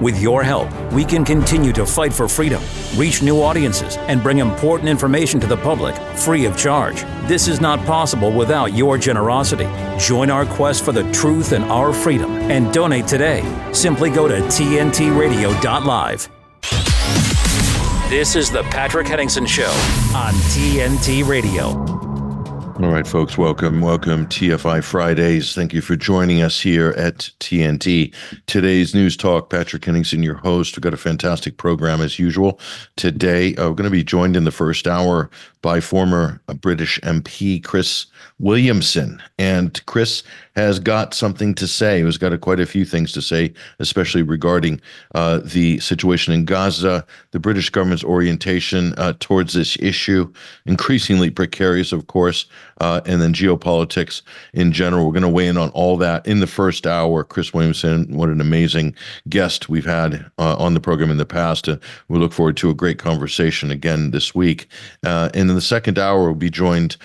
With your help, we can continue to fight for freedom, reach new audiences, and bring important information to the public free of charge. This is not possible without your generosity. Join our quest for the truth and our freedom and donate today. Simply go to tntradio.live. This is the Patrick Henningsen Show on TNT Radio. All right, folks, welcome. Welcome, TFI Fridays. Thank you for joining us here at TNT. Today's News Talk, Patrick Henningsen, your host. We've got a fantastic program as usual. Today, uh, we're going to be joined in the first hour by former uh, British MP Chris Williamson. And Chris has got something to say. He's got a, quite a few things to say, especially regarding uh, the situation in Gaza, the British government's orientation uh, towards this issue, increasingly precarious, of course, uh, and then geopolitics in general. We're going to weigh in on all that in the first hour. Chris Williamson, what an amazing guest we've had uh, on the program in the past. Uh, we look forward to a great conversation again this week. Uh, and in the second hour, we'll be joined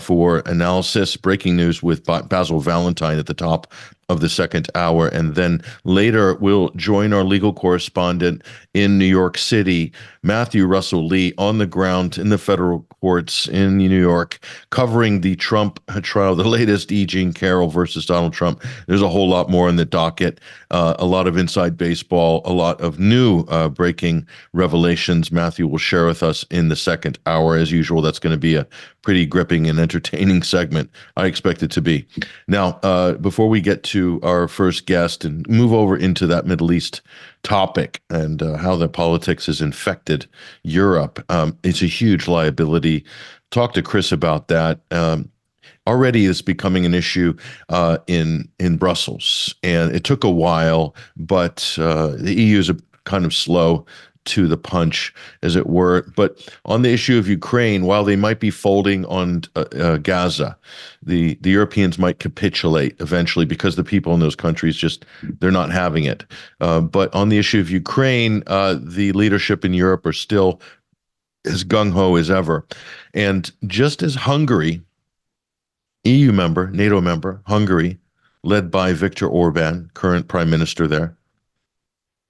for analysis, breaking news with Basil Valentine at the top of the second hour. And then later, we'll join our legal correspondent in New York City, Matthew Russell Lee, on the ground in the federal courts in New York, covering the Trump trial, the latest E. Jean Carroll versus Donald Trump. There's a whole lot more in the docket, uh, a lot of inside baseball, a lot of new uh, breaking revelations. Matthew will share with us in the second hour. As usual, that's going to be a pretty gripping and entertaining segment. I expect it to be. Now, uh, before we get to our first guest and move over into that Middle East topic and uh, how the politics has infected Europe, um, it's a huge liability. Talk to Chris about that. Um, already is becoming an issue uh, in in Brussels, and it took a while, but uh, the EU is a kind of slow to the punch, as it were. But on the issue of Ukraine, while they might be folding on uh, uh, Gaza, the the Europeans might capitulate eventually because the people in those countries just they're not having it. Uh, but on the issue of Ukraine, uh, the leadership in Europe are still as gung ho as ever, and just as Hungary, EU member, NATO member, Hungary, led by Viktor Orban, current prime minister there.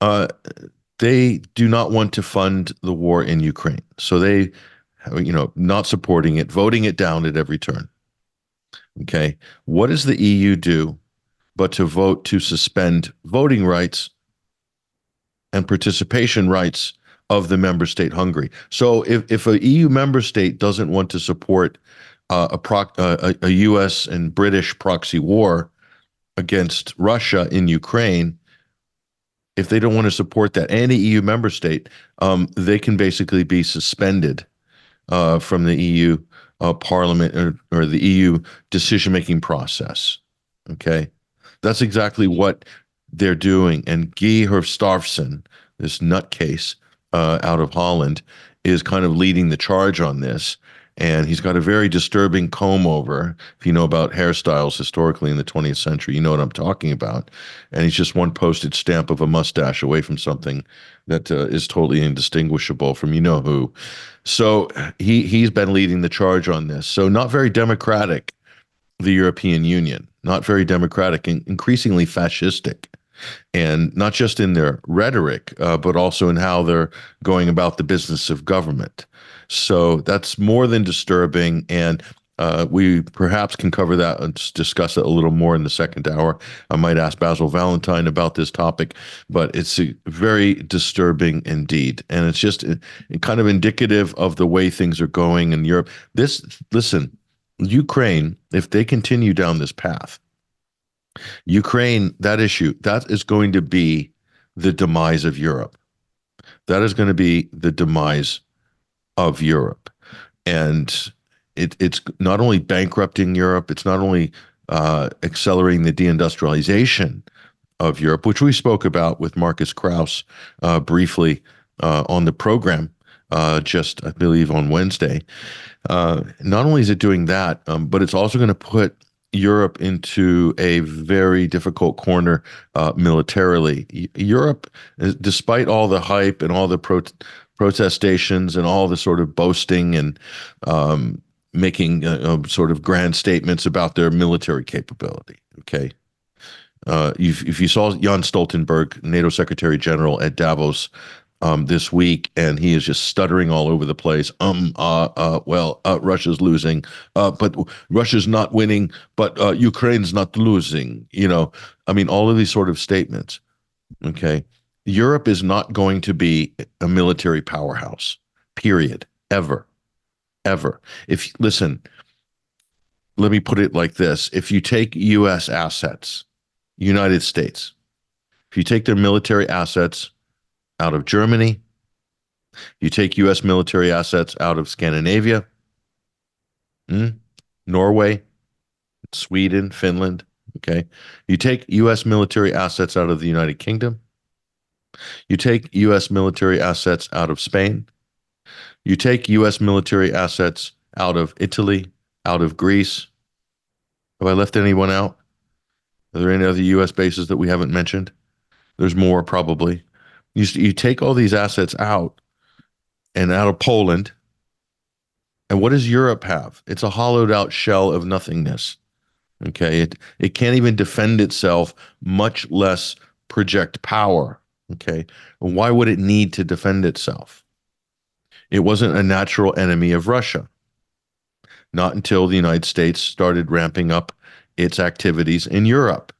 Uh, they do not want to fund the war in Ukraine. So they, you know, not supporting it, voting it down at every turn. Okay. What does the EU do but to vote to suspend voting rights and participation rights of the member state Hungary? So if, if a EU member state doesn't want to support uh, a, proc- uh, a, a US and British proxy war against Russia in Ukraine, if they don't want to support that, any EU member state, um, they can basically be suspended uh, from the EU uh, Parliament or, or, the EU decision making process. Okay, that's exactly what they're doing. And Guy Verhofstadt, this nutcase uh, out of Holland, is kind of leading the charge on this and he's got a very disturbing comb over. If you know about hairstyles historically in the 20th century, you know what I'm talking about. And he's just one postage stamp of a mustache away from something that uh, is totally indistinguishable from you know who. So he he's been leading the charge on this. So not very democratic, the European Union, not very democratic, and increasingly fascistic and not just in their rhetoric, uh, but also in how they're going about the business of government. So that's more than disturbing. And uh, we perhaps can cover that and discuss it a little more in the second hour. I might ask Basil Valentine about this topic, but it's very disturbing indeed, and it's just uh, kind of indicative of the way things are going in Europe. This, listen, Ukraine, if they continue down this path, Ukraine, that issue, that is going to be the demise of Europe. That is going to be the demise of Europe. And it, it's not only bankrupting Europe, it's not only uh, accelerating the deindustrialization of Europe, which we spoke about with Marcus Krauss uh, briefly uh, on the program uh, just, I believe, on Wednesday. Uh, not only is it doing that, um, but it's also going to put Europe into a very difficult corner uh, militarily. Europe, despite all the hype and all the pro- protestations and all the sort of boasting and um, making uh, uh, sort of grand statements about their military capability. Okay. Uh, if, if you saw Jens Stoltenberg, NATO Secretary General at Davos um, this week, and he is just stuttering all over the place. Um, uh, uh, well, uh, Russia's losing, uh, but Russia's not winning, but uh, Ukraine's not losing. You know, I mean, all of these sort of statements. Okay, Europe is not going to be a military powerhouse. Period. Ever, ever. If listen, let me put it like this: If you take U.S. assets, United States, if you take their military assets out of Germany. You take U.S. military assets out of Scandinavia, mm, Norway, Sweden, Finland. Okay. You take U.S. military assets out of the United Kingdom. You take U.S. military assets out of Spain. You take U.S. military assets out of Italy, out of Greece. Have I left anyone out? Are there any other U.S. bases that we haven't mentioned? There's more, probably. You, you take all these assets out and out of Poland. And what does Europe have? It's a hollowed out shell of nothingness. Okay. It, it can't even defend itself, much less project power. Okay. Why would it need to defend itself? It wasn't a natural enemy of Russia. Not until the United States started ramping up its activities in Europe.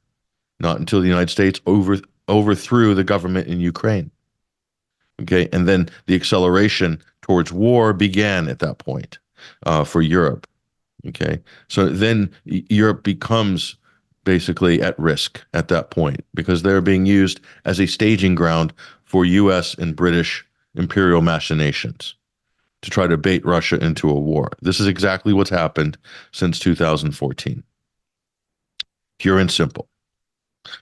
Not until the United States over, overthrew the government in Ukraine. Okay, and then the acceleration towards war began at that point uh, for Europe. Okay, so then Europe becomes basically at risk at that point because they're being used as a staging ground for U.S. and British imperial machinations to try to bait Russia into a war. This is exactly what's happened since 2014. Pure and simple.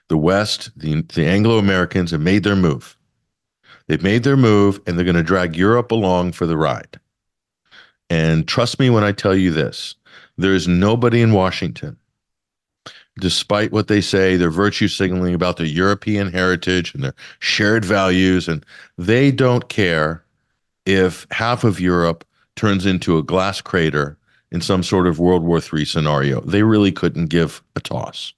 The West, the, the Anglo Americans have made their move. They've made their move and they're going to drag Europe along for the ride. And trust me when I tell you this there is nobody in Washington, despite what they say, their virtue signaling about their European heritage and their shared values, and they don't care if half of Europe turns into a glass crater in some sort of World War III scenario. They really couldn't give a toss.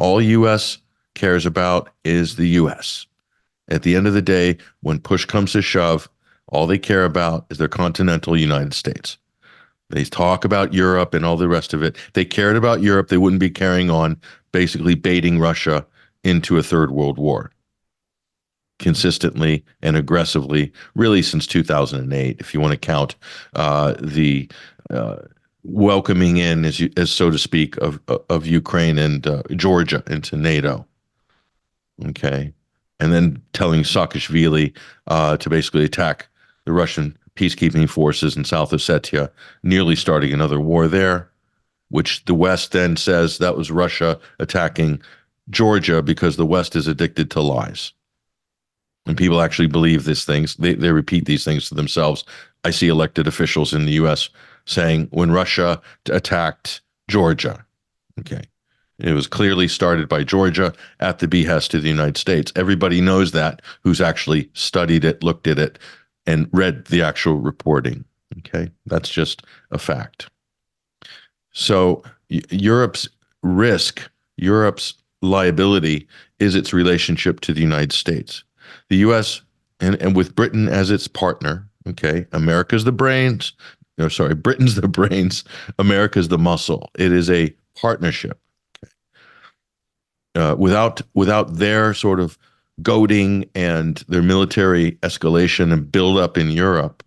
All US cares about is the US. At the end of the day, when push comes to shove, all they care about is their continental United States. They talk about Europe and all the rest of it. They cared about Europe, they wouldn't be carrying on basically baiting Russia into a third world war consistently and aggressively, really since 2008, if you want to count uh, the uh, welcoming in, as, you, as so to speak, of of Ukraine and uh, Georgia into NATO. Okay, and then telling Saakashvili uh, to basically attack the Russian peacekeeping forces in South Ossetia, nearly starting another war there, which the West then says that was Russia attacking Georgia because the West is addicted to lies. And people actually believe these things. They, they repeat these things to themselves. I see elected officials in the US saying when Russia attacked Georgia, okay, it was clearly started by Georgia at the behest of the United States. Everybody knows that who's actually studied it, looked at it, and read the actual reporting. Okay, that's just a fact. So Europe's risk, Europe's liability is its relationship to the United States. The US and, and with Britain as its partner, okay, America's the brains, no, sorry, Britain's the brains, America's the muscle. It is a partnership uh, without without their sort of goading and their military escalation and buildup in Europe,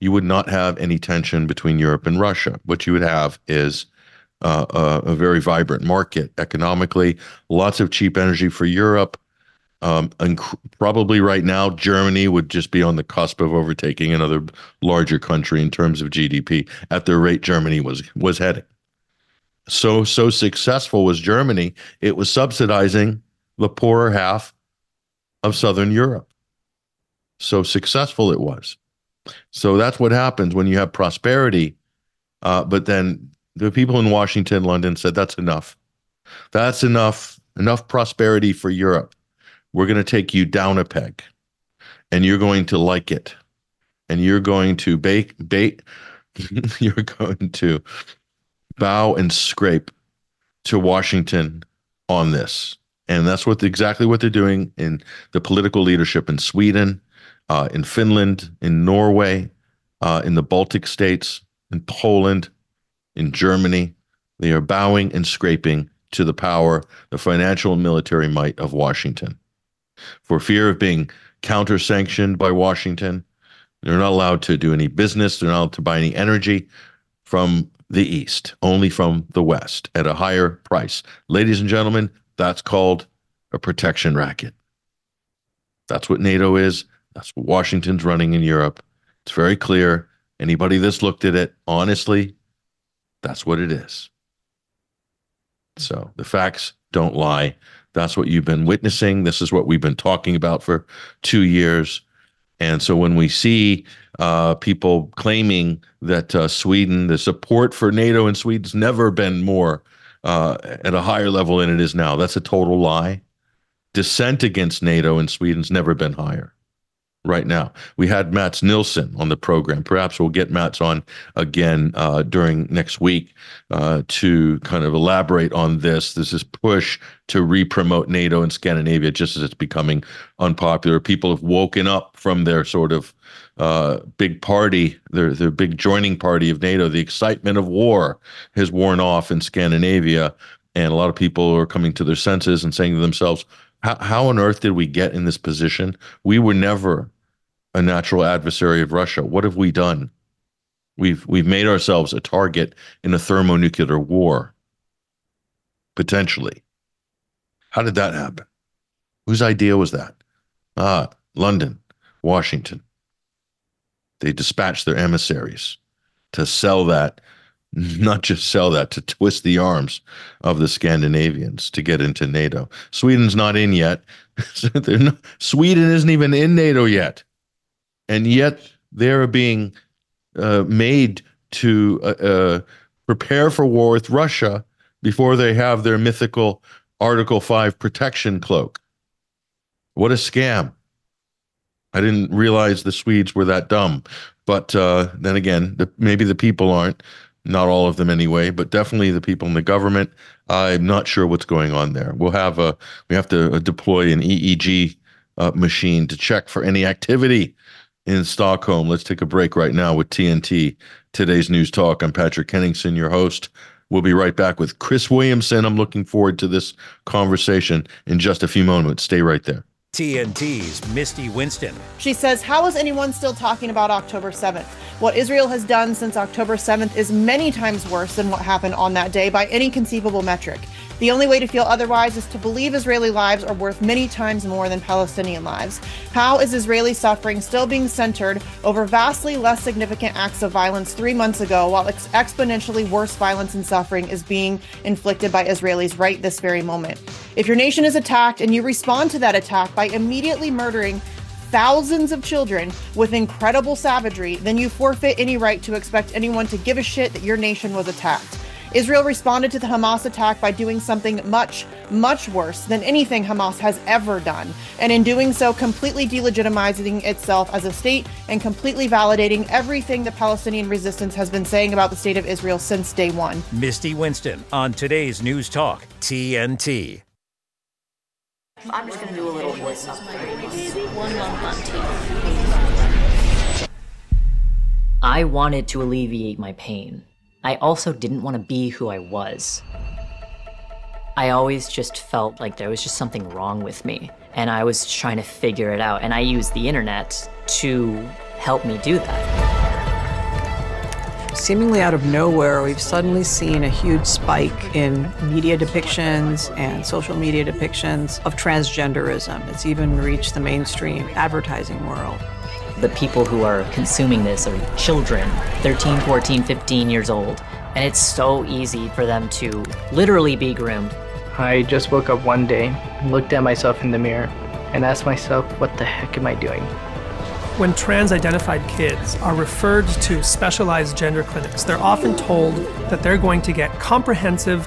you would not have any tension between Europe and Russia. What you would have is uh, a, a, very vibrant market economically, lots of cheap energy for Europe. Um, and probably right now, Germany would just be on the cusp of overtaking another larger country in terms of GDP at the rate Germany was was heading so so successful was Germany, it was subsidizing the poorer half of Southern Europe. So successful it was. So that's what happens when you have prosperity. Uh, but then the people in Washington, London said that's enough. That's enough. Enough prosperity for Europe. We're going to take you down a peg, and you're going to like it, and you're going to bake bait. you're going to bow and scrape to Washington on this. And that's what exactly what they're doing in the political leadership in Sweden, uh, in Finland, in Norway, uh, in the Baltic states, in Poland, in Germany. They are bowing and scraping to the power, the financial and military might of Washington. For fear of being counter sanctioned by Washington, they're not allowed to do any business, they're not allowed to buy any energy from the East, only from the West at a higher price. Ladies and gentlemen, that's called a protection racket. That's what NATO is. That's what Washington's running in Europe. It's very clear. Anybody that's looked at it honestly, that's what it is. So the facts don't lie. That's what you've been witnessing. This is what we've been talking about for two years. And so when we see uh, people claiming that uh, Sweden, the support for NATO in Sweden's never been more uh, at a higher level than it is now, that's a total lie. Dissent against NATO in Sweden's never been higher right now. We had Mats Nilsson on the program. Perhaps we'll get Mats on again uh, during next week uh, to kind of elaborate on this. This is push to re-promote NATO in Scandinavia just as it's becoming unpopular. People have woken up from their sort of uh, big party, their their big joining party of NATO. The excitement of war has worn off in Scandinavia, and a lot of people are coming to their senses and saying to themselves, how, how on earth did we get in this position? We were never a natural adversary of Russia. What have we done? We've we've made ourselves a target in a thermonuclear war. Potentially. How did that happen? Whose idea was that? Ah, London, Washington. They dispatched their emissaries to sell that not just sell that, to twist the arms of the Scandinavians to get into NATO. Sweden's not in yet. not, Sweden isn't even in NATO yet. And yet they're being uh, made to uh, uh, prepare for war with Russia before they have their mythical Article 5 protection cloak. What a scam. I didn't realize the Swedes were that dumb. But uh, then again, the, maybe the people aren't not all of them anyway, but definitely the people in the government. I'm not sure what's going on there. We'll have a we have to uh, deploy an EEG uh, machine to check for any activity in Stockholm. Let's take a break right now with TNT. Today's news talk. I'm Patrick Henningsen, your host. We'll be right back with Chris Williamson. I'm looking forward to this conversation in just a few moments. Stay right there. TNT's Misty Winston. She says, How is anyone still talking about October 7th? What Israel has done since October 7th is many times worse than what happened on that day by any conceivable metric. The only way to feel otherwise is to believe Israeli lives are worth many times more than Palestinian lives. How is Israeli suffering still being centered over vastly less significant acts of violence three months ago, while ex- exponentially worse violence and suffering is being inflicted by Israelis right this very moment? If your nation is attacked and you respond to that attack by immediately murdering thousands of children with incredible savagery, then you forfeit any right to expect anyone to give a shit that your nation was attacked. Israel responded to the Hamas attack by doing something much, much worse than anything Hamas has ever done, and in doing so, completely delegitimizing itself as a state and completely validating everything the Palestinian resistance has been saying about the state of Israel since day one. Misty Winston on today's News Talk, TNT. I'm just gonna do a little voice up One lump on I wanted to alleviate my pain. I also didn't want to be who I was. I always just felt like there was just something wrong with me, and I was trying to figure it out, and I used the internet to help me do that. Seemingly out of nowhere, we've suddenly seen a huge spike in media depictions and social media depictions of transgenderism. It's even reached the mainstream advertising world. The people who are consuming this are children, 13, 14, 15 years old, and it's so easy for them to literally be groomed. I just woke up one day, looked at myself in the mirror, and asked myself, what the heck am I doing? When trans identified kids are referred to specialized gender clinics, they're often told that they're going to get comprehensive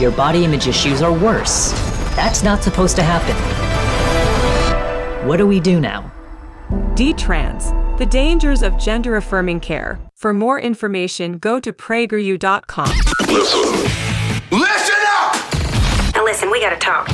your body image issues are worse. That's not supposed to happen. What do we do now? Detrans, the dangers of gender affirming care. For more information, go to prageru.com. Listen. Listen up! Now listen, we gotta talk.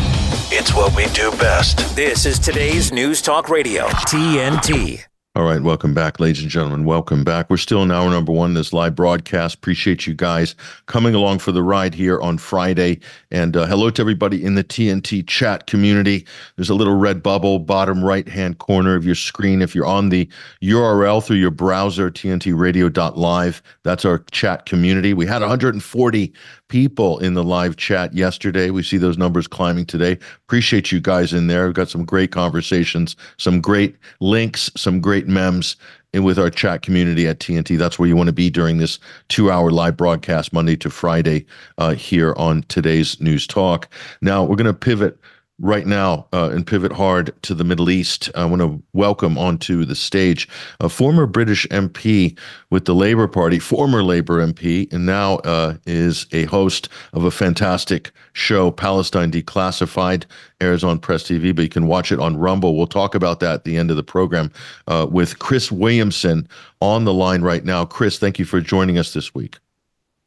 It's what we do best. This is today's News Talk Radio, TNT. All right, welcome back, ladies and gentlemen. Welcome back. We're still in hour number one, this live broadcast. Appreciate you guys coming along for the ride here on Friday. And uh, hello to everybody in the TNT chat community. There's a little red bubble, bottom right hand corner of your screen. If you're on the URL through your browser, tntradio.live, that's our chat community. We had 140 people in the live chat yesterday. We see those numbers climbing today. Appreciate you guys in there. We've got some great conversations, some great links, some great memes and with our chat community at TNT. That's where you want to be during this two hour live broadcast, Monday to Friday, uh, here on today's News Talk. Now, we're going to pivot right now uh, and pivot hard to the Middle East. I want to welcome onto the stage a former British MP with the Labour Party, former Labour MP, and now uh, is a host of a fantastic show, Palestine Declassified, airs on Press TV, but you can watch it on Rumble. We'll talk about that at the end of the program uh, with Chris Williamson on the line right now. Chris, thank you for joining us this week.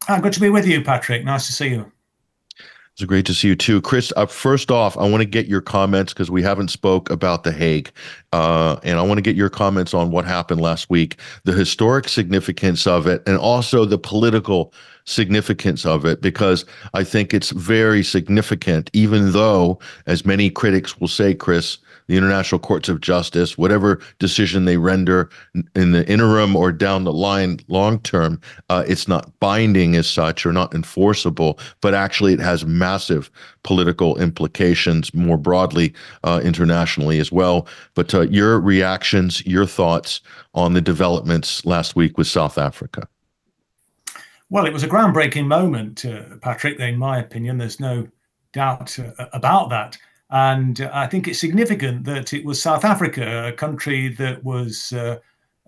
Ah, good to be with you, Patrick. Nice to see you. It's great to see you too, Chris. Uh, first off, I want to get your comments because we haven't spoke about the Hague, uh, and I want to get your comments on what happened last week, the historic significance of it, and also the political significance of it. Because I think it's very significant, even though, as many critics will say, Chris, the international courts of justice, whatever decision they render in the interim or down the line long term, uh, it's not binding as such or not enforceable, but actually it has massive political implications more broadly uh, internationally as well. But uh, your reactions, your thoughts on the developments last week with South Africa? Well, it was a groundbreaking moment, uh, Patrick, in my opinion. There's no doubt uh, about that. And I think it's significant that it was South Africa, a country that was uh,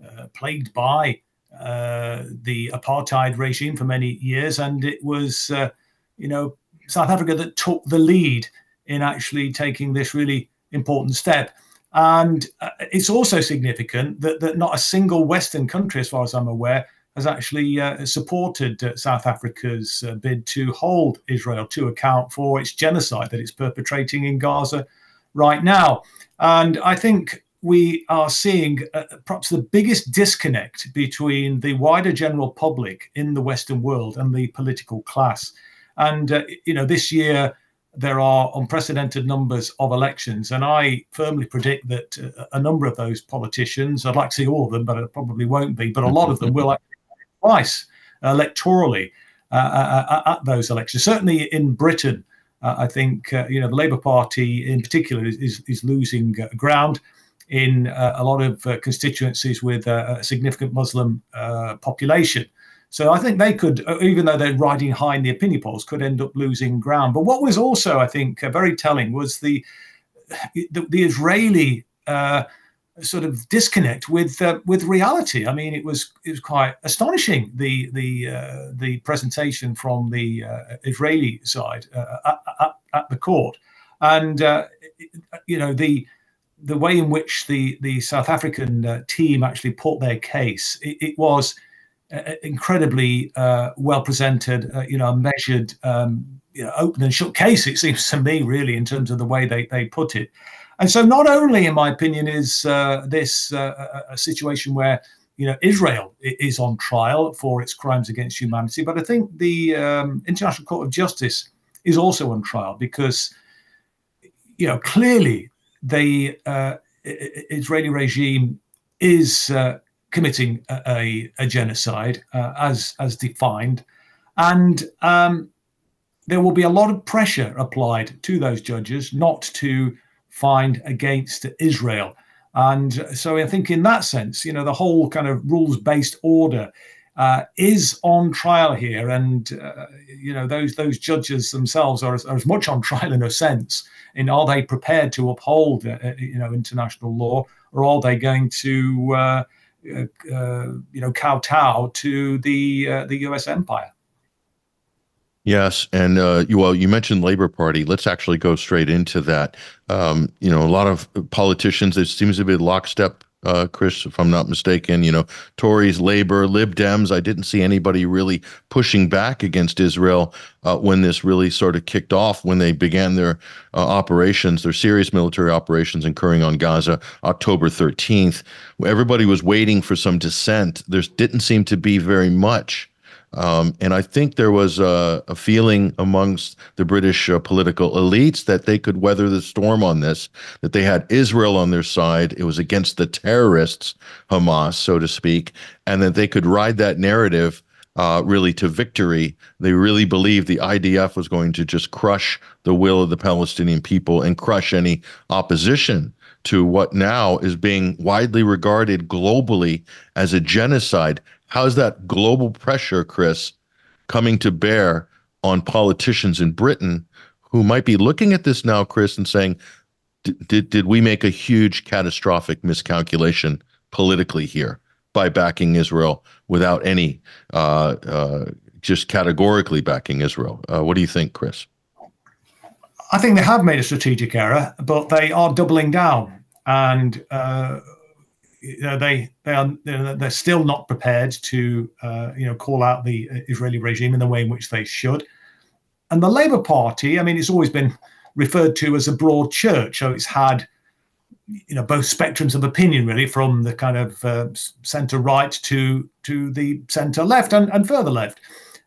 uh, plagued by uh, the apartheid regime for many years. And it was, uh, you know, South Africa that took the lead in actually taking this really important step. And uh, it's also significant that, that not a single Western country, as far as I'm aware, has actually uh, supported uh, South Africa's uh, bid to hold Israel to account for its genocide that it's perpetrating in Gaza right now. And I think we are seeing uh, perhaps the biggest disconnect between the wider general public in the Western world and the political class. And, uh, you know, this year, there are unprecedented numbers of elections, and I firmly predict that uh, a number of those politicians, I'd like to see all of them, but it probably won't be, but a lot of them will twice electorally uh, uh, uh, at those elections. Certainly in Britain, uh, I think uh, you know the Labour Party in particular is is, is losing ground in a lot of constituencies with a significant Muslim population. So I think they could, even though they're riding high in the opinion polls, could end up losing ground. But what was also, I think, very telling was the the, the Israeli uh, sort of disconnect with uh, with reality. I mean, it was it was quite astonishing the the uh, the presentation from the uh, Israeli side uh, at, at, at, the court, and uh, you know the the way in which the the South African uh, team actually put their case. It, it was incredibly well presented. you know, measured. Um, you know, open and shut case. It seems to me, really, in terms of the way they they put it. And so, not only, in my opinion, is uh, this uh, a situation where you know Israel is on trial for its crimes against humanity, but I think the um, International Court of Justice is also on trial because you know clearly the uh, Israeli regime is uh, committing a, a genocide uh, as as defined, and um, there will be a lot of pressure applied to those judges not to find against Israel. And so I think in that sense, you know, the whole kind of rules-based order uh, is on trial here, and uh, you know those those judges themselves are, are, as much on trial in a sense. In are they prepared to uphold uh, uh you know international law, or are they going to uh, uh, you know kowtow to the the U.S. empire? Yes, and uh, you, well, you mentioned Labor Party. Let's actually go straight into that. Um, you know, a lot of politicians. It seems to be lockstep. Uh, Chris, if I'm not mistaken, you know, Tories, Labor, Lib Dems. I didn't see anybody really pushing back against Israel uh, when this really sort of kicked off. When they began their uh, operations, their serious military operations incurring on Gaza, October 13th. Everybody was waiting for some dissent. There didn't seem to be very much. Um, and I think there was a, a feeling amongst the British uh, political elites that they could weather the storm on this, that they had Israel on their side. It was against the terrorists, Hamas, so to speak, and that they could ride that narrative uh, really to victory. They really believed the IDF was going to just crush the will of the Palestinian people and crush any opposition to what now is being widely regarded globally as a genocide. How's that global pressure, Chris, coming to bear on politicians in Britain who might be looking at this now, Chris, and saying, did, did we make a huge catastrophic miscalculation politically here by backing Israel without any, uh, uh, just categorically backing Israel? Uh, what do you think, Chris? I think they have made a strategic error, but they are doubling down. And uh, you know, they they are they're still not prepared to uh, you know call out the Israeli regime in the way in which they should. And the Labour Party, I mean, it's always been referred to as a broad church, so it's had you know both spectrums of opinion really from the kind of uh, centre right to to the centre left and, and further left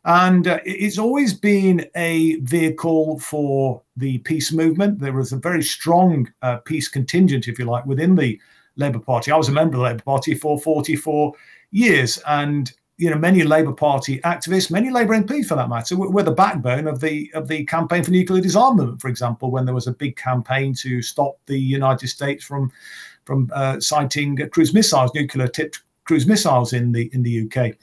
and uh, it's always been a vehicle for the peace movement there was a very strong uh, peace contingent if you like within the Labour Party. I was a member of the Labour Party for 44 years, and you know many Labour Party activists, many Labour MPs for that matter, were, the backbone of the of the campaign for nuclear disarmament. For example, when there was a big campaign to stop the United States from from uh, cruise missiles, nuclear tipped cruise missiles in the in the UK.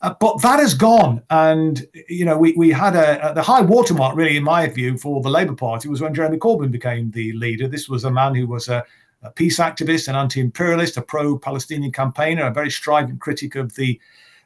Uh, but that has gone, and you know we, we had a, a, the high watermark really, in my view, for the Labour Party was when Jeremy Corbyn became the leader. This was a man who was a, a peace activist, an anti-imperialist, a pro-Palestinian campaigner, a very strident critic of the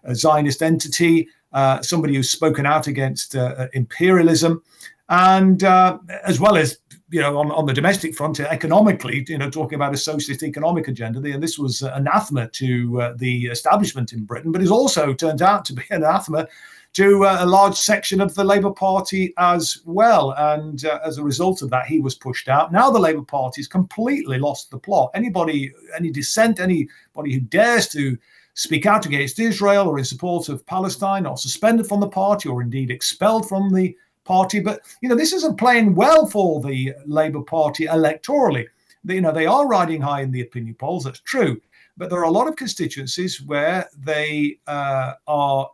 uh, Zionist entity, uh, somebody who's spoken out against uh, uh imperialism, and uh, as well as you know on, on the domestic front, economically, you know, talking about a socialist economic agenda. And this was anathema to the establishment in Britain, but it also turned out to be anathema to uh, a large section of the Labour Party as well. And uh, as a result of that, he was pushed out. Now the Labour Party has completely lost the plot. Anybody, any dissent, anybody who dares to speak out against Israel or in support of Palestine are suspended from the party or indeed expelled from the party. But, you know, this isn't playing well for the Labour Party electorally. They, you know, they are riding high in the opinion polls, that's true. But there are a lot of constituencies where they uh, are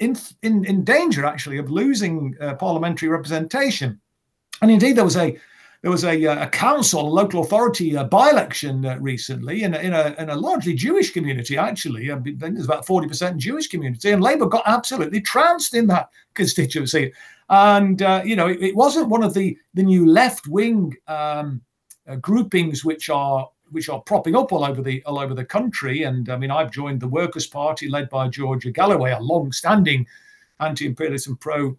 in, in, in danger actually of losing uh, parliamentary representation. And indeed, there was a there was a, uh, a council, a local authority uh, by-election uh, recently in a, in a, in a largely Jewish community. Actually, I there's about forty percent Jewish community, and Labour got absolutely trounced in that constituency. And uh, you know, it, it, wasn't one of the the new left-wing um, uh, groupings which are which are propping up all over the all over the country. And I mean, I've joined the Workers' Party led by George Galloway, a long-standing anti-imperialist and pro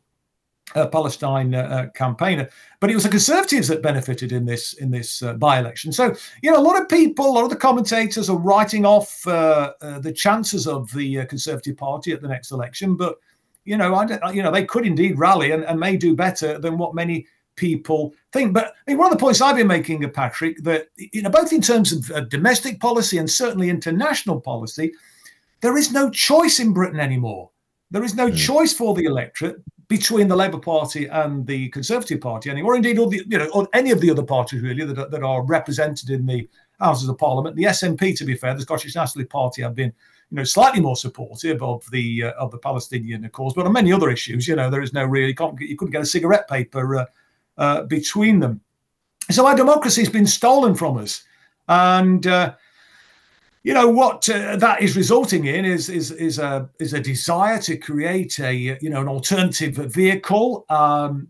uh, uh, uh, campaigner, but it was the Conservatives that benefited in this in this uh, by-election. So you know, a lot of people, a lot of the commentators are writing off uh, the chances of the Conservative Party at the next election. But you know, I, you know, they could indeed rally and, and may do better than what many people think. But I mean, one of the points I've been making, Patrick, that you know, both in terms of uh, domestic policy and certainly international policy, there is no choice in Britain anymore. There is no mm. choice for the electorate between the Labour Party and the Conservative Party anymore, or indeed all the you know or any of the other parties really that are, that are represented in the houses of parliament. The SNP, to be fair, the Scottish Nationalist Party, have been you know slightly more supportive of the uh, of the Palestinian cause, but on many other issues, you know, there is no really you, you couldn't get a cigarette paper uh, uh, between them. So our democracy has been stolen from us, and uh, you know what uh, that is resulting in is is is a is a desire to create a you know an alternative vehicle. Um,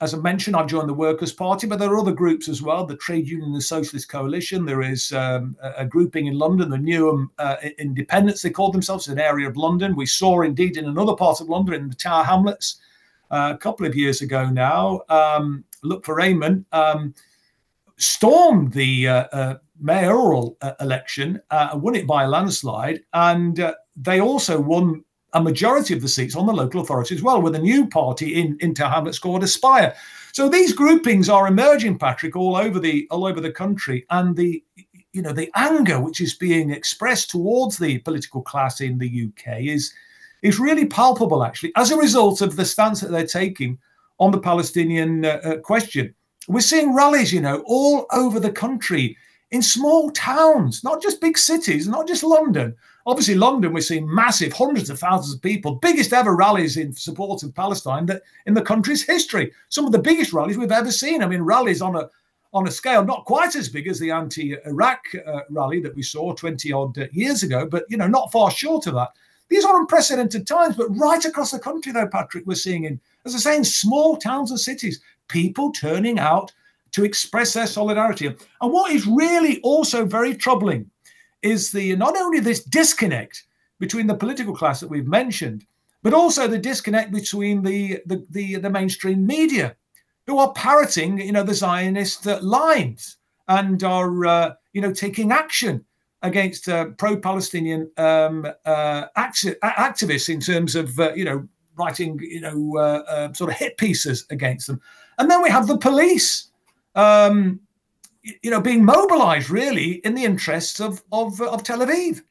as I mentioned, I've joined the Workers' Party, but there are other groups as well. The Trade Union, the Socialist Coalition. There is um, a, grouping in London, the Newham uh, Independents. They call themselves an area of London. We saw indeed in another part of London, in the Tower Hamlets, uh, a couple of years ago now. Um, Lutfur Rahman. Um, stormed the uh, uh, mayoral uh, election, won it by a landslide, and they also won a majority of the seats on the local authority as well, with a new party in, in Hamlets called Aspire. So these groupings are emerging, Patrick, all over the all over the country, and the you know the anger which is being expressed towards the political class in the UK is is really palpable, actually, as a result of the stance that they're taking on the Palestinian uh, uh, question. We're seeing rallies, you know, all over the country in small towns, not just big cities, not just London. Obviously, London, we're seeing massive, hundreds of thousands of people, biggest ever rallies in support of Palestine that in the country's history. Some of the biggest rallies we've ever seen. I mean, rallies on a on a scale not quite as big as the anti-Iraq uh, rally that we saw 20 odd years ago, but you know, not far short of that. These are unprecedented times, but right across the country, though, Patrick, we're seeing in, as I say, in small towns and cities, people turning out to express their solidarity. And what is really also very troubling is the not only this disconnect between the political class that we've mentioned, but also the disconnect between the the, the, the mainstream media, who are parroting, you know, the Zionist lines and are, uh, you know, taking action against uh, pro-Palestinian um, uh, activists in terms of, uh, you know, writing, you know, uh, uh, sort of hit pieces against them. And then we have the police, um, you know, being mobilized really in the interests of, of, of Tel Aviv.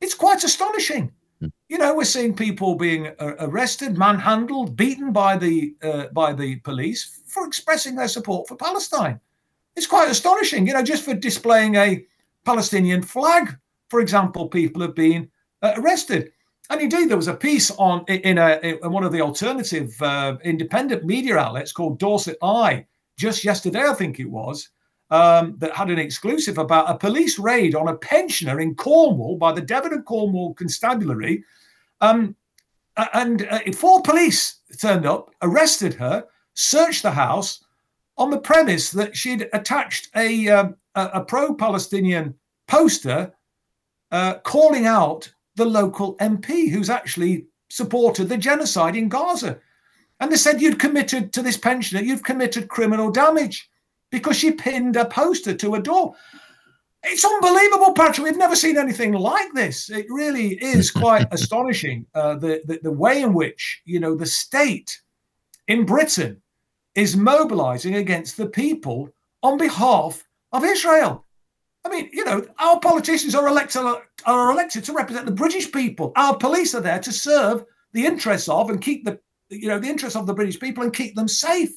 It's quite astonishing. Hmm. You know, we're seeing people being uh, arrested, manhandled, beaten by the uh, by the police for expressing their support for Palestine. It's quite astonishing, you know, just for displaying a Palestinian flag, for example, people have been uh, arrested. And indeed, there was a piece on in, a, in one of the alternative uh, independent media outlets called Dorset Eye just yesterday, I think it was, um, that had an exclusive about a police raid on a pensioner in Cornwall by the Devon and Cornwall Constabulary. Um, and uh, four police turned up, arrested her, searched the house on the premise that she'd attached a, um, a, a pro Palestinian poster uh, calling out the local MP who's actually supported the genocide in Gaza. And they said you'd committed to this pensioner, you've committed criminal damage because she pinned a poster to a door. It's unbelievable, Patrick. We've never seen anything like this. It really is quite astonishing uh, the, the, the way in which you know the state in Britain is mobilizing against the people on behalf of Israel. I mean, you know, our politicians are elected are elected to represent the British people. Our police are there to serve the interests of and keep the you know the interests of the British people and keep them safe.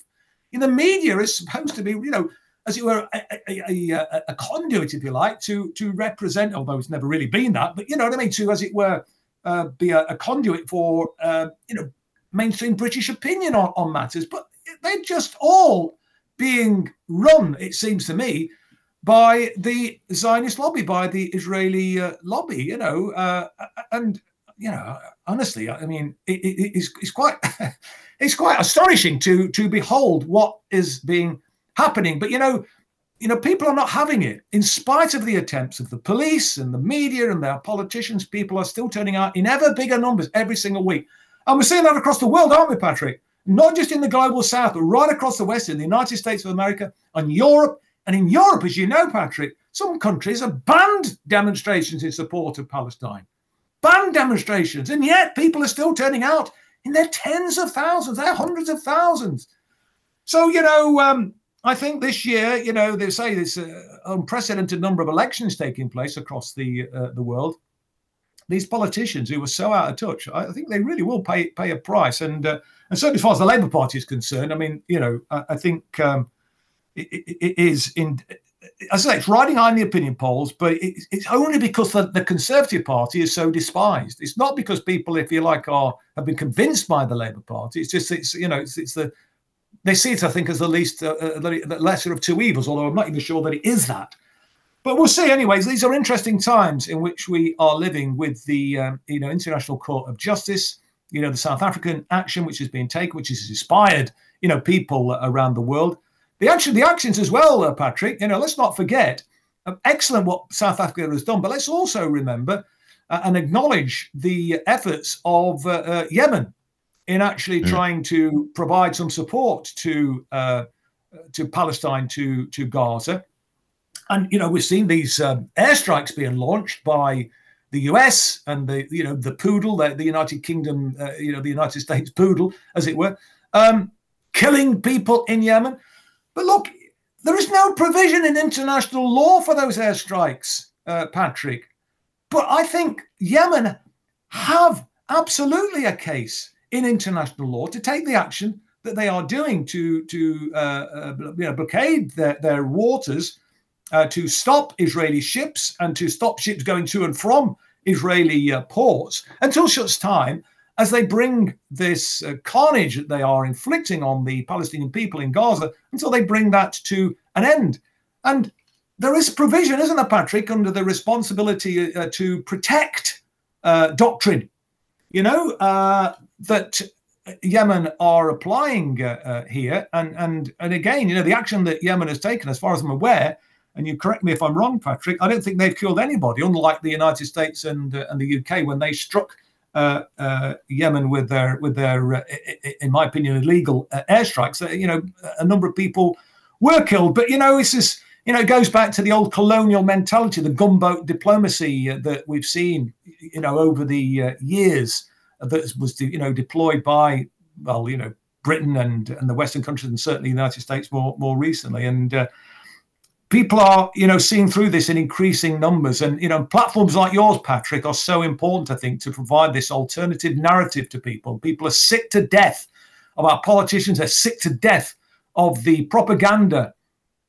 In the media is supposed to be, you know, as it were, a, a, a, a, conduit, if you like, to to represent. Although it's never really been that, but you know what I mean. To, as it were, uh, be a, conduit for uh, you know mainstream British opinion on, on matters. But they're just all being run, it seems to me, by the Zionist lobby, by the Israeli uh, lobby, you know, uh, and you know, honestly, I mean, it, it, it's, it's quite it's quite astonishing to to behold what is being happening. But you know, you know, people are not having it, in spite of the attempts of the police and the media and their politicians. People are still turning out in ever bigger numbers every single week, and we're seeing that across the world, aren't we, Patrick? Not just in the global south, but right across the west, in the United States of America and Europe and in Europe, as you know, Patrick, some countries have banned demonstrations in support of Palestine, banned demonstrations, and yet people are still turning out in their tens of thousands, their hundreds of thousands. So, you know, um, I think this year, you know, they say this uh, unprecedented number of elections taking place across the uh, the world. These politicians who were so out of touch, I think they really will pay pay a price. And uh, and certainly as far as the Labour Party is concerned, I mean, you know, I, I think um, it, it is in as I say, it's riding high in the opinion polls, but it, it's only because the, the, Conservative Party is so despised. It's not because people, if you like, are have been convinced by the Labour Party. It's just it's you know it's, it's the they see it, I think, as the least uh, uh the lesser of two evils. Although I'm not even sure that it is that. But we'll see. Anyways, these are interesting times in which we are living with the um, you know International Court of Justice. You know the South African action which has been taken, which has inspired you know people around the world the action, the actions as well, uh, Patrick. You know, let's not forget. Uh, excellent what South Africa has done, but let's also remember uh, and acknowledge the efforts of uh, uh Yemen in actually mm. trying to provide some support to uh, to Palestine, to to Gaza. And you know, we've seen these um, airstrikes being launched by the US and the you know the poodle, the, the United Kingdom, you know, the United States poodle, as it were, um, killing people in Yemen. But look, there is no provision in international law for those airstrikes, uh, Patrick. But I think Yemen have absolutely a case in international law to take the action that they are doing to to uh, uh, you know, blockade their, their waters, uh, to stop Israeli ships and to stop ships going to and from Israeli uh, ports until such time as they bring this uh, carnage that they are inflicting on the Palestinian people in Gaza until they bring that to an end. And there is provision, isn't there, Patrick, under the responsibility uh, to protect uh, doctrine, you know, uh, that Yemen are applying uh, uh, here. And, and, and again, you know, the action that Yemen has taken, as far as I'm aware, and you correct me if I'm wrong, Patrick, I don't think they've killed anybody, unlike the United States and, and the UK when they struck uh, uh, Uh, uh, Yemen with their with their, uh, in my opinion, illegal uh, airstrikes. Uh, you know, a number of people were killed, but you know, this is you know, it goes back to the old colonial mentality, the gunboat diplomacy that we've seen, you know, over the years that was you know deployed by well, you know, Britain and and the Western countries, and certainly the United States more more recently, and people are you know seeing through this in increasing numbers. And you know platforms like yours patrick are so important i think to provide this alternative narrative to people. People are sick to death of our politicians. They're sick to death of the propaganda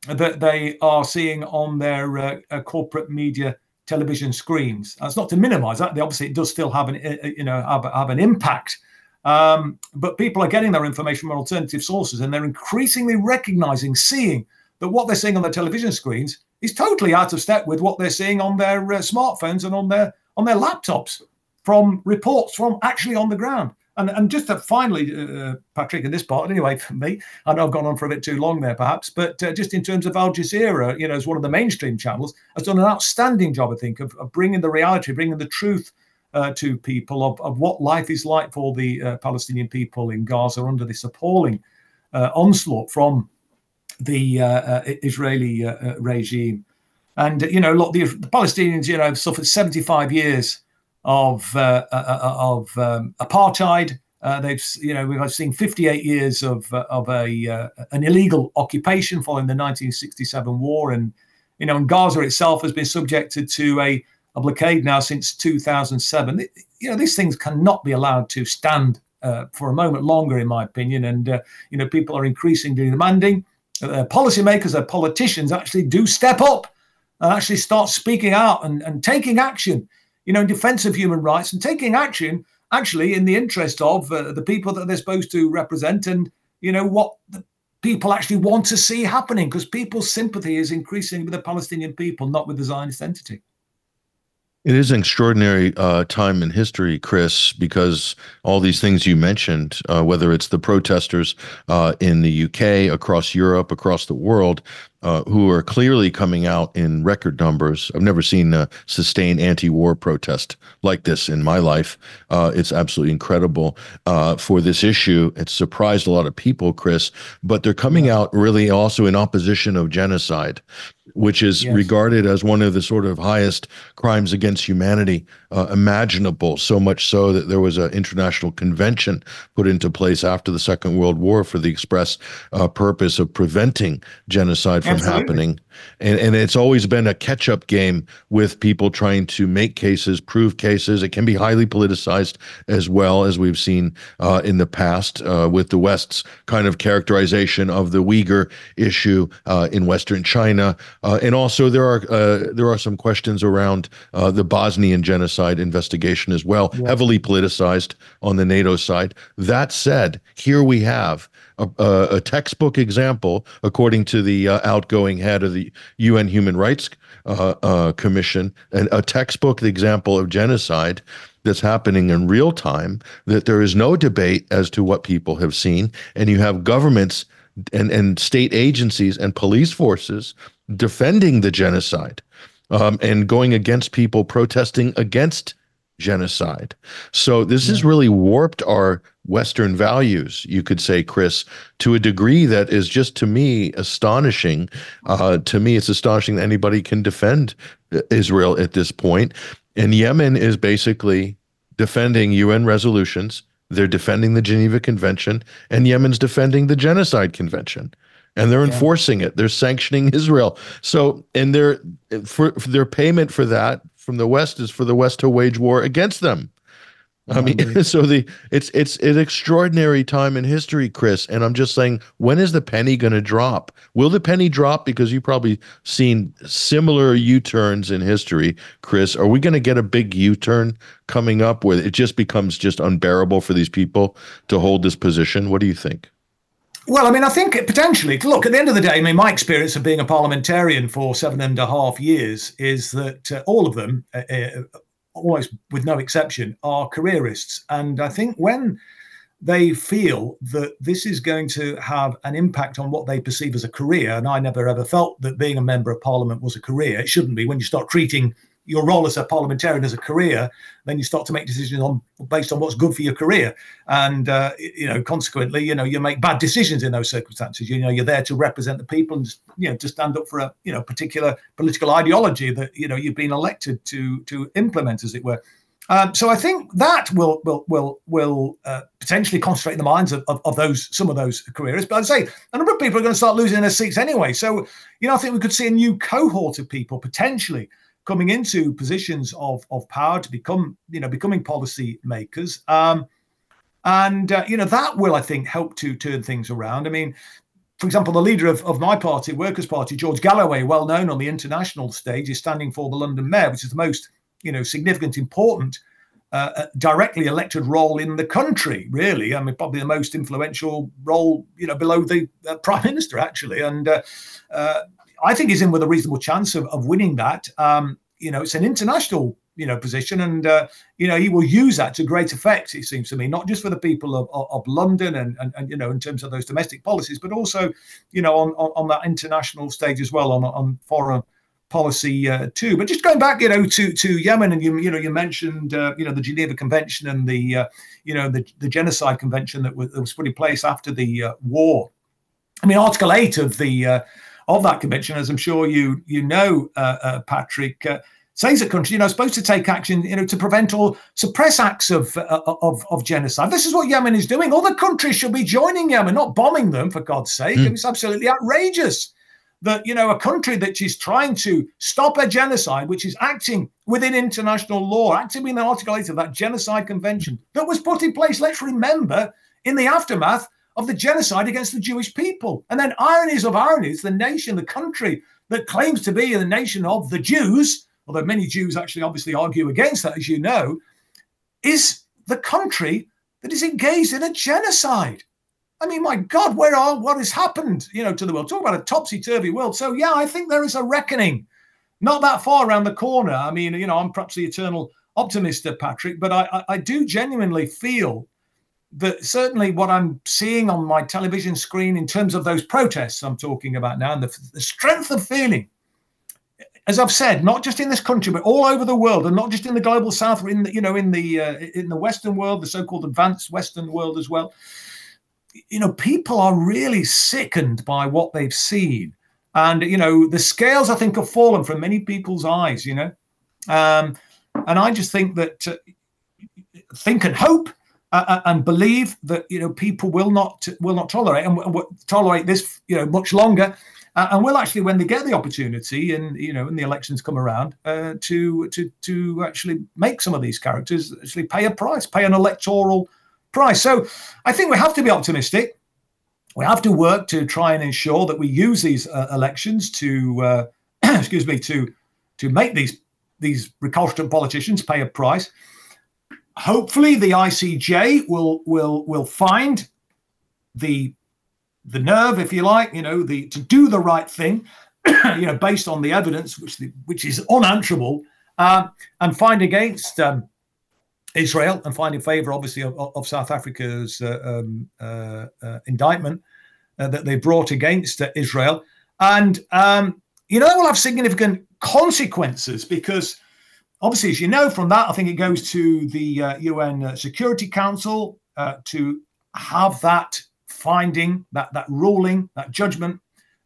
that they are seeing on their uh, uh, corporate media television screens. That's not to minimize that. They obviously it does still have an uh, uh, you know have, have an impact. Um, but people are getting their information from alternative sources and they're increasingly recognizing seeing that what they're seeing on their television screens is totally out of step with what they're seeing on their uh, smartphones and on their on their laptops from reports from actually on the ground. And, and just to finally, uh, Patrick, in this part, anyway, for me, I know I've gone on for a bit too long there, perhaps, but uh, just in terms of Al Jazeera, you know, as one of the mainstream channels, has done an outstanding job, I think, of, of bringing the reality, bringing the truth uh, to people of, of what life is like for the uh, Palestinian people in Gaza under this appalling uh, onslaught from the uh, uh, Israeli uh, regime. And you know, look, the, the, Palestinians, you know, have suffered 75 years of of um, apartheid. they've, you know, we've seen 58 years of of a an illegal occupation following the 1967 war, and you know, and Gaza itself has been subjected to a, a blockade now since 2007. you know, these things cannot be allowed to stand uh, for a moment longer, in my opinion. And uh, you know, people are increasingly demanding uh, policymakers and politicians actually do step up and actually start speaking out and, and taking action, you know, in defense of human rights and taking action actually in the interest of uh, the people that they're supposed to represent and, you know, what the people actually want to see happening because people's sympathy is increasing with the Palestinian people, not with the Zionist entity. It is an extraordinary uh, time in history, Chris, because all these things you mentioned, uh, whether it's the protesters uh, in the UK, across Europe, across the world, uh, who are clearly coming out in record numbers. I've never seen a sustained anti-war protest like this in my life. Uh, it's absolutely incredible uh, for this issue. It's surprised a lot of people, Chris, but they're coming out really also in opposition of genocide which is yes. regarded as one of the sort of highest crimes against humanity uh, imaginable. So much so that there was an international convention put into place after the Second World War for the express uh, purpose of preventing genocide from Absolutely. happening. And, and it's always been a catch up game with people trying to make cases, prove cases. It can be highly politicized as well as we've seen uh, in the past uh, with the West's kind of characterization of the Uyghur issue uh, in Western China, uh, and also there are uh, there are some questions around uh, the Bosnian genocide investigation as well, yeah. heavily politicized on the NATO side. That said, here we have a, a textbook example, according to the uh, outgoing head of the UN Human Rights uh, uh, Commission, and a textbook example of genocide that's happening in real time. That there is no debate as to what people have seen, and you have governments and and state agencies and police forces defending the genocide. Um, and going against people protesting against genocide. So this yeah. has really warped our Western values, you could say, Chris, to a degree that is just to me astonishing. Uh, to me, it's astonishing that anybody can defend Israel at this point. And Yemen is basically defending UN resolutions. They're defending the Geneva Convention, and Yemen's defending the Genocide Convention and they're enforcing it. They're sanctioning Israel. So, and their for, for, their payment for that from the West is for the West to wage war against them. I mean, so the it's it's an extraordinary time in history, Chris. And I'm just saying, when is the penny going to drop? Will the penny drop? Because you've probably seen similar U-turns in history, Chris. Are we going to get a big U-turn coming up where it just becomes just unbearable for these people to hold this position? What do you think? Well, I mean, I think potentially, look, at the end of the day, I mean, my experience of being a parliamentarian for seven and a half years is that uh, all of them, uh, uh, almost with no exception, are careerists. And I think when they feel that this is going to have an impact on what they perceive as a career, and I never ever felt that being a member of parliament was a career, it shouldn't be when you start treating your role as a parliamentarian as a career, then you start to make decisions on based on what's good for your career, and uh, you know, consequently, you know, you make bad decisions in those circumstances. You know, you're there to represent the people and you know to stand up for a you know particular political ideology that you know you've been elected to to implement, as it were. Um, so I think that will will will will uh, potentially concentrate the minds of, of, of, those some of those careerists. But I'd say a number of people are going to start losing their seats anyway. So you know I think we could see a new cohort of people potentially coming into positions of, of power to become, you know, becoming policy makers. Um, and, uh, you know, that will, I think, help to turn things around. I mean, for example, the leader of, of my party, Workers' Party, George Galloway, well known on the international stage, is standing for the London Mayor, which is the most, you know, significant, important, uh, uh directly elected role in the country. Really, I mean, probably the most influential role, you know, below the uh, prime minister, actually. And uh, uh, I think he's in with a reasonable chance of, of winning that. Um, you know, it's an international you know position and uh, you know he will use that to great effect it seems to me not just for the people of, of, of london and, and, and you know in terms of those domestic policies but also you know on, on, on that international stage as well on, on foreign policy uh, too but just going back you know to to yemen and you you know you mentioned uh, you know the geneva convention and the uh, you know the, the genocide convention that was, that was put in place after the uh, war i mean article 8 of the uh, of that convention, as I'm sure you you know, uh, uh, Patrick, uh, says a country, you know, supposed to take action, you know, to prevent or suppress acts of, uh, of of genocide. This is what Yemen is doing. Other countries should be joining Yemen, not bombing them, for God's sake. Mm. It's absolutely outrageous that you know a country that is trying to stop a genocide, which is acting within international law, acting in the Article 8 of that genocide convention that was put in place. Let's remember in the aftermath of the genocide against the Jewish people. And then, ironies of ironies, the nation, the country that claims to be the nation of the Jews, although many Jews actually obviously argue against that, as you know, is the country that is engaged in a genocide. I mean, my God, where are what has happened, you know, to the world? Talk about a topsy-turvy world. So yeah, I think there is a reckoning, not that far around the corner. I mean, you know, I'm perhaps the eternal optimist, Patrick, but I, I, I do genuinely feel that certainly what I'm seeing on my television screen in terms of those protests I'm talking about now and the, the strength of feeling, as I've said, not just in this country but all over the world, and not just in the global south, in the you know in the uh, in the Western world, the so-called advanced Western world as well. You know, people are really sickened by what they've seen, and you know the scales I think have fallen from many people's eyes. You know, um, and I just think that uh, think and hope uh, and believe that you know people will not will not tolerate and w- tolerate this you know much longer. uh, and will actually, when they get the opportunity, and you know, when the elections come around, uh, to to to actually make some of these characters actually pay a price, pay an electoral price. So, I think we have to be optimistic. We have to work to try and ensure that we use these uh, elections to, uh, excuse me, to to make these these recalcitrant politicians pay a price. Hopefully, the ICJ will will will find the the nerve, if you like, you know, the to do the right thing, you know, based on the evidence, which the, which is unanswerable, uh, and find against um, Israel and find in favour, obviously, of, of South Africa's uh, um, uh, uh indictment uh, that they brought against uh, Israel, and um, you know that will have significant consequences because. Obviously, as you know from that, I think it goes to the UN Security Council to have that finding, that that ruling, that judgment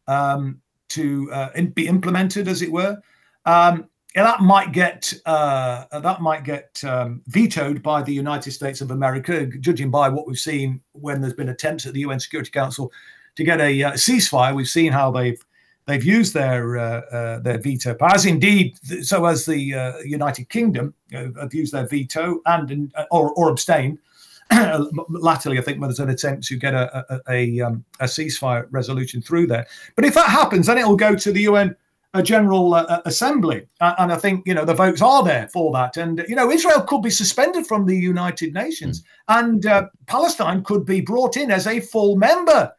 um, to uh, in, be implemented, as it were. Um, that might get uh, that might get um, vetoed by the United States of America, judging by what we've seen when there's been attempts at the UN Security Council to get a uh, ceasefire. We've seen how they've they've used their uh, uh, their veto powers. Indeed, so as the uh, United Kingdom uh, have used their veto and or, or abstained latterly, I think there's an attempt to get a a, a, um, a, ceasefire resolution through there. But if that happens, then it will go to the UN uh, General uh, uh, Assembly, uh, and I think you know the votes are there for that. And you know Israel could be suspended from the United Nations, mm. and uh, Palestine could be brought in as a full member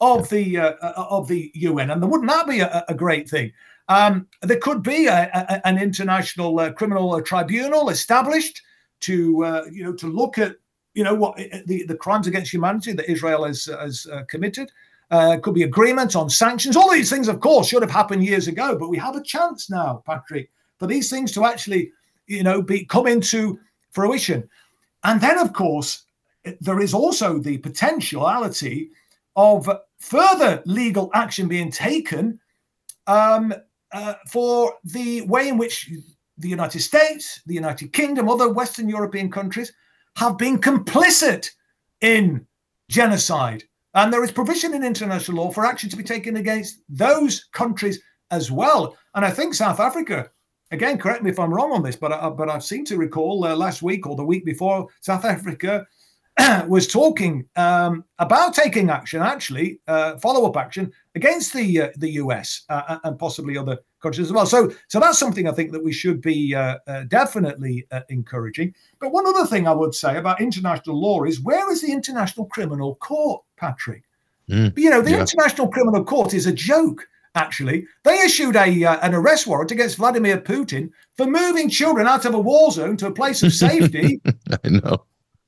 of the uh, of the UN, and wouldn't that be a, a great thing? Um, there could be a, an international criminal tribunal established to you know to look at you know what the, the crimes against humanity that Israel has has uh, committed. Uh, could be agreements on sanctions. All these things, of course, should have happened years ago. But we have a chance now, Patrick, for these things to actually, you know, be come into fruition. And then, of course, there is also the potentiality of further legal action being taken um, uh, for the way in which the United States, the United Kingdom, other Western European countries have been complicit in genocide. And there is provision in international law for action to be taken against those countries as well. And I think South Africa, again, correct me if I'm wrong on this, but I, but I've seem to recall uh, last week or the week before, South Africa was talking um, about taking action, actually uh, follow-up action against the uh, the US uh, and possibly other countries as well. So so that's something I think that we should be uh, uh, definitely uh, encouraging. But one other thing I would say about international law is where is the International Criminal Court, Patrick? Mm, you know, the yeah. International Criminal Court is a joke actually. They issued a uh, an arrest warrant against Vladimir Putin for moving children out of a war zone to a place of safety. I know.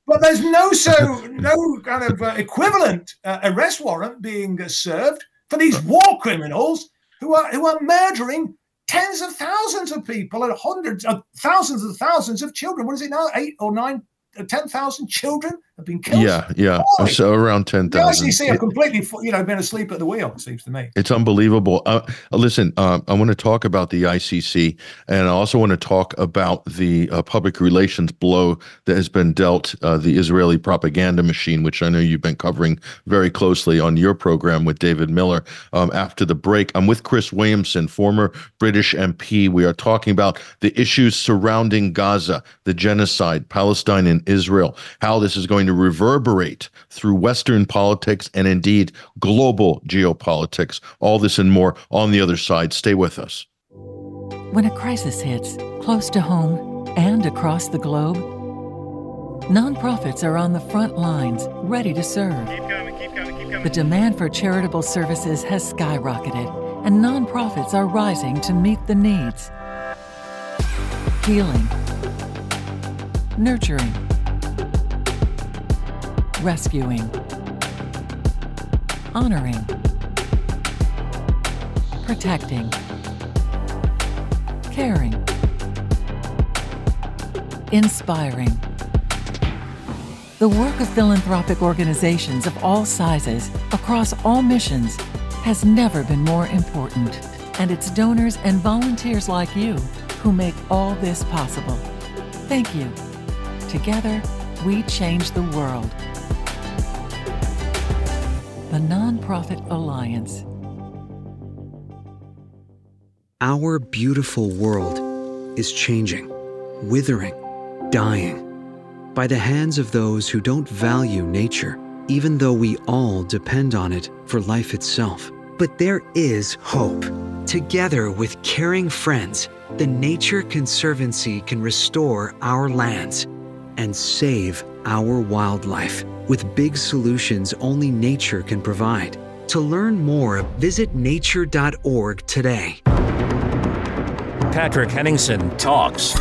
But there's no so no kind of uh, equivalent uh, arrest warrant being uh, served for these war criminals who are who are murdering tens of thousands of people and hundreds of thousands of thousands of children. What is it now? Eight or nine 10,000 children have been killed. Yeah, yeah. Boy. So around 10,000. The ICC have completely, you know, been asleep at the wheel, it seems to me. It's unbelievable. Uh, uh listen, uh, I want to talk about the ICC, and I also want to talk about the uh, public relations blow that has been dealt uh, the Israeli propaganda machine, which I know you've been covering very closely on your program with David Miller. Um, after the break, I'm with Chris Williamson, former British MP. We are talking about the issues surrounding Gaza, the genocide, Palestine, and Israel, how this is going to reverberate through Western politics and indeed global geopolitics. All this and more on the other side. Stay with us. When a crisis hits, close to home and across the globe, nonprofits are on the front lines, ready to serve. Keep coming, keep coming, keep coming. The demand for charitable services has skyrocketed, and nonprofits are rising to meet the needs. Healing, nurturing, rescuing, honoring, protecting, caring, inspiring. The work of philanthropic organizations of all sizes across all missions has never been more important, and it's donors and volunteers like you who make all this possible. Thank you. Together, we change the world the Nonprofit Alliance. Our beautiful world is changing, withering, dying by the hands of those who don't value nature, even though we all depend on it for life itself. But there is hope. Together with caring friends, the Nature Conservancy can restore our lands and save our wildlife with big solutions only nature can provide. To learn more, visit nature.org today. Patrick Henningsen talks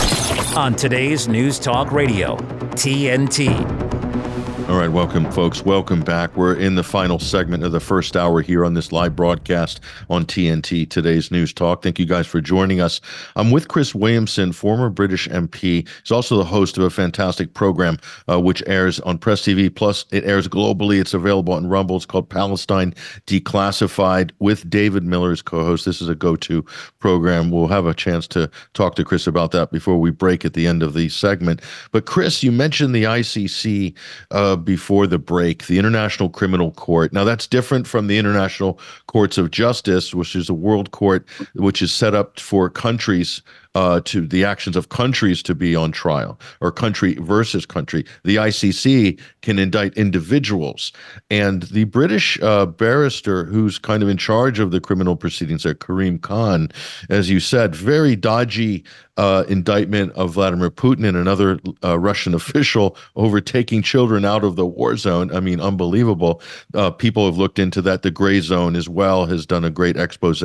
on today's News Talk Radio, TNT. All right, welcome, folks. Welcome back. We're in the final segment of the first hour here on this live broadcast on TNT, today's News Talk. Thank you guys for joining us. I'm with Chris Williamson, former British MP. He's also the host of a fantastic program uh, which airs on Press TV. Plus, it airs globally. It's available on Rumble. It's called Palestine Declassified with David Miller as co host. This is a go to program. We'll have a chance to talk to Chris about that before we break at the end of the segment. But, Chris, you mentioned the ICC. Uh, before the break, the International Criminal Court. Now, that's different from the International Courts of Justice, which is a world court which is set up for countries uh, to the actions of countries to be on trial or country versus country. The ICC can indict individuals. And the British uh, barrister who's kind of in charge of the criminal proceedings there, Karim Khan, as you said, very dodgy uh, indictment of Vladimir Putin and another uh, Russian official over taking children out of the war zone. I mean, unbelievable. Uh, people have looked into that. The Grayzone as well has done a great expose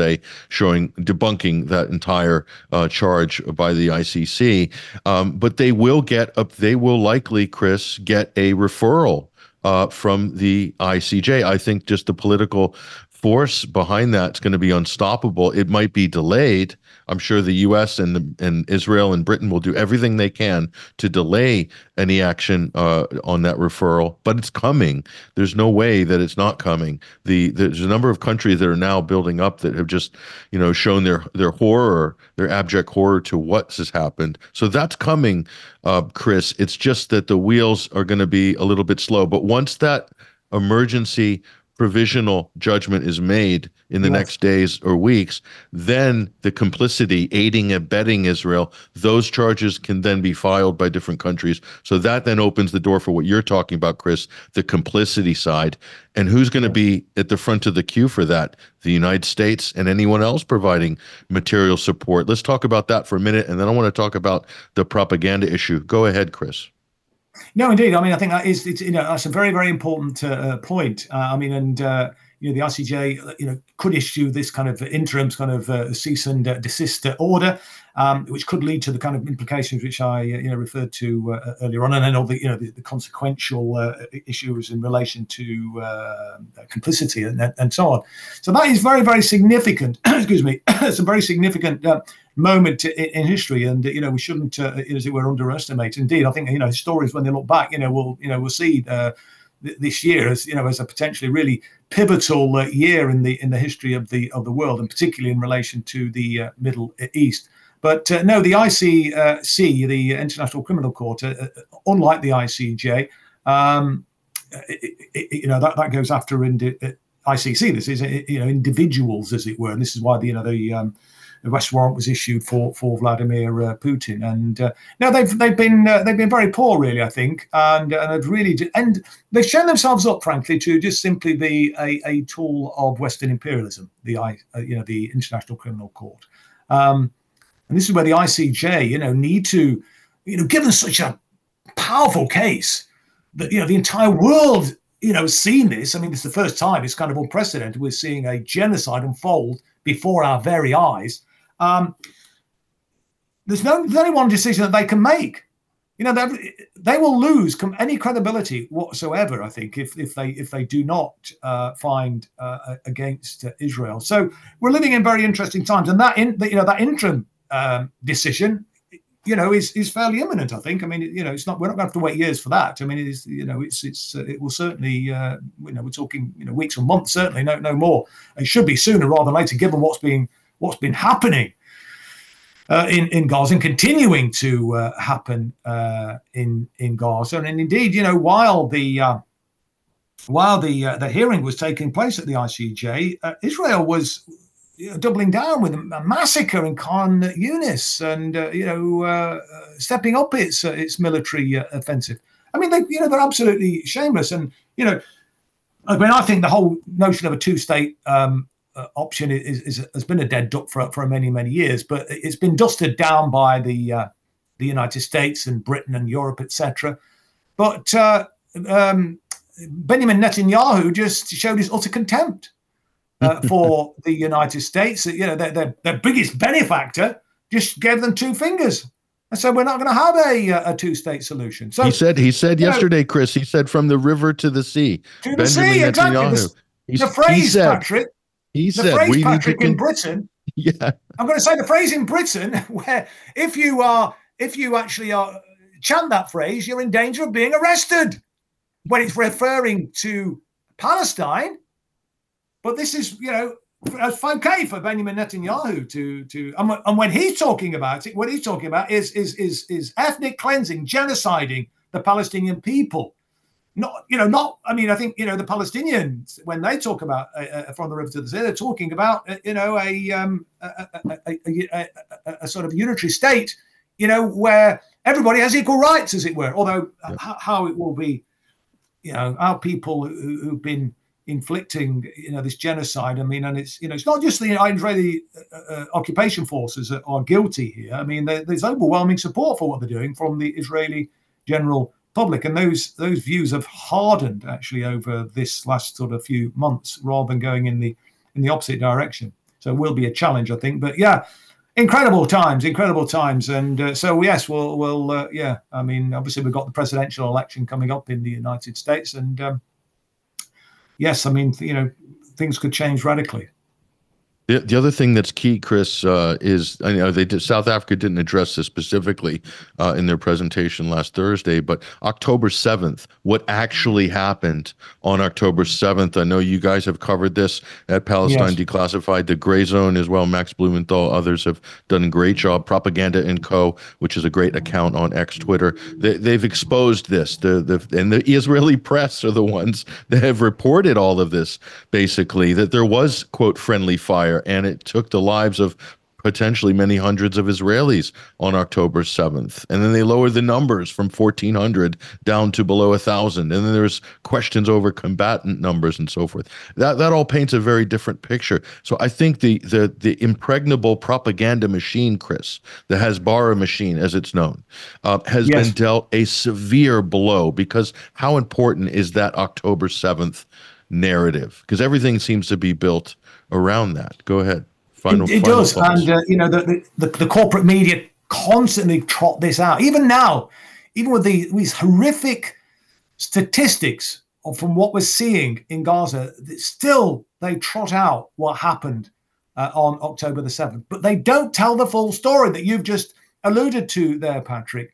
showing, debunking that entire uh, charge by the ICC, um, but they will get up. They will likely, Chris, get a referral uh, from the ICJ. I think just the political force behind that's going to be unstoppable. It might be delayed. I'm sure the U.S. and and Israel and Britain will do everything they can to delay any action uh, on that referral, but it's coming. There's no way that it's not coming. The there's a number of countries that are now building up that have just you know shown their their horror, their abject horror to what has happened. So that's coming, uh, Chris. It's just that the wheels are going to be a little bit slow, but once that emergency provisional judgment is made in the yes. next days or weeks, then the complicity, aiding, abetting Israel, those charges can then be filed by different countries. So that then opens the door for what you're talking about, Chris, the complicity side. And who's going to be at the front of the queue for that? The United States and anyone else providing material support. Let's talk about that for a minute. And then I want to talk about the propaganda issue. Go ahead, Chris. No, indeed. I mean, I think that is, it's, you know, that's a very, very important uh, uh point. Uh, I mean, and uh, you know, the ICJ, you know, could issue this kind of interim kind of uh, cease and uh, desist order, um, which could lead to the kind of implications which I, you know, referred to earlier on, and then all the, you know, the, the consequential issues in relation to complicity and, and so on. So that is very, very significant. excuse me, it's a very significant moment in, in, history, and you know, we shouldn't, as it were, underestimate. Indeed, I think you know, historians when they look back, you know, will, you know, will see this year as you know as a potentially really pivotal uh, year in the in the history of the of the world, and particularly in relation to the uh, Middle East. But uh, no, the ICC, the International Criminal Court, uh, uh, unlike the ICJ, um, it, it, you know that, that goes after indi- ICC. This is you know individuals, as it were, and this is why the you know the um, the arrest warrant was issued for for Vladimir uh, Putin. And uh, now they've they've been uh, they've been very poor, really, I think, and and really and they've shown themselves up, frankly, to just simply be a, a tool of Western imperialism. The I uh, you know the International Criminal Court, um, and this is where the ICJ, you know, need to, you know, given such a powerful case that you know the entire world you know, seen this. I mean, it's the first time it's kind of unprecedented. We're seeing a genocide unfold before our very eyes. Um, there's, no, there's only one decision that they can make. You know, they, they will lose any credibility whatsoever. I think if, if they if they do not uh, find uh, against Israel. So we're living in very interesting times, and that in, you know that interim um, decision you know, is is fairly imminent. I think. I mean, you know, it's not. We're not going to have to wait years for that. I mean, it is. You know, it's it's. Uh, it will certainly. Uh, you know, we're talking. You know, weeks or months. Certainly, no no more. It should be sooner rather than later, given what's been what's been happening uh, in in Gaza and continuing to uh, happen uh, in in Gaza. And, indeed, you know, while the uh, while the uh, the hearing was taking place at the ICJ, uh, Israel was doubling down with a massacre in Khan Yunis and uh, you know stepping up its its military offensive. I mean, they you know they're absolutely shameless, and you know, I mean, I think the whole notion of a two state um, option is, is, has been a dead duck for for many many years, but it's been dusted down by the uh, the United States and Britain and Europe, etc. But um, Benjamin Netanyahu just showed his utter contempt uh, for the United States. You know, their, their, their, biggest benefactor just gave them two fingers. And said, we're not going to have a, a two-state solution. So he said. He said yesterday, know, Chris. He said from the river to the sea. To Benjamin the sea, exactly. The, the phrase, said, Patrick. He the said, phrase, Patrick, in Britain. Yeah. I'm going to say the phrase in Britain where if you are, if you actually are chant that phrase, you're in danger of being arrested when it's referring to Palestine. But this is, you know, uh, it's okay for Benjamin Netanyahu to to and, and when he's talking about it, what he's talking about is is is is ethnic cleansing, genociding the Palestinian people. Not, you know, not. I mean, I think you know the Palestinians when they talk about uh, uh from the river to the sea, they're talking about uh, you know a, um, a, a, a, a, sort of unitary state, you know, where everybody has equal rights, as it were. Although yeah. how, how it will be you know, our people who, who've been inflicting, you know, this genocide. I mean, and it's, you know, it's not just the Israeli uh, uh, occupation forces that are guilty here. I mean, there, there's overwhelming support for what they're doing from the Israeli general public, and those those views have hardened actually over this last sort of few months, rather than going in the in the opposite direction. So it will be a challenge, I think. But yeah, incredible times, incredible times, and uh, so yes, we'll, we'll, uh, yeah. I mean, obviously we've got the presidential election coming up in the United States, and um, yes, I mean, you know, things could change radically. The, the other thing that's key, Chris, uh, is I know they did, South Africa didn't address this specifically uh, in their presentation last Thursday, but October 7th, what actually happened on October 7th? I know you guys have covered this at Palestine yes. Declassified, the Grayzone as well. Max Blumenthal, others have done a great job. Propaganda and Co., which is a great account on X Twitter, they, have exposed this. The, the and the Israeli press are the ones that have reported all of this. Basically, that there was quote friendly fire and it took the lives of potentially many hundreds of Israelis on October 7th. And then they lowered the numbers from 1,400 down to below 1,000. And then there's questions over combatant numbers and so forth. That, that all paints a very different picture. So I think the, the, the impregnable propaganda machine, Chris, the Hasbara machine, as it's known, uh, has yes. been dealt a severe blow because how important is that October 7th narrative? Because everything seems to be built around that. Go ahead. Final, it, it final does, thoughts. and uh, you know the, the, the corporate media constantly trot this out. Even now, even with the, these horrific statistics from what we're seeing in Gaza, still they trot out what happened uh, on October the seventh, but they don't tell the full story that you've just alluded to there, Patrick.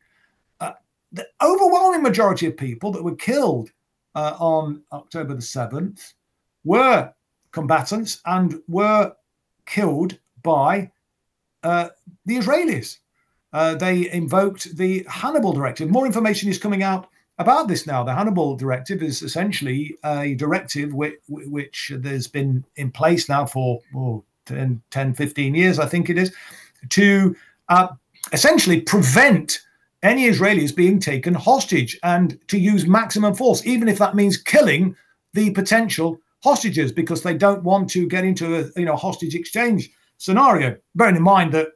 Uh, the overwhelming majority of people that were killed uh, on October the seventh were combatants and were killed by uh, the Israelis. Uh, they invoked the Hannibal Directive. More information is coming out about this now. The Hannibal Directive is essentially a directive which, which there's been in place now for oh, 10, 10, 15 years, I think it is, to uh, essentially prevent any Israelis being taken hostage and to use maximum force, even if that means killing the potential hostages because they don't want to get into a you know hostage exchange scenario. Bearing in mind that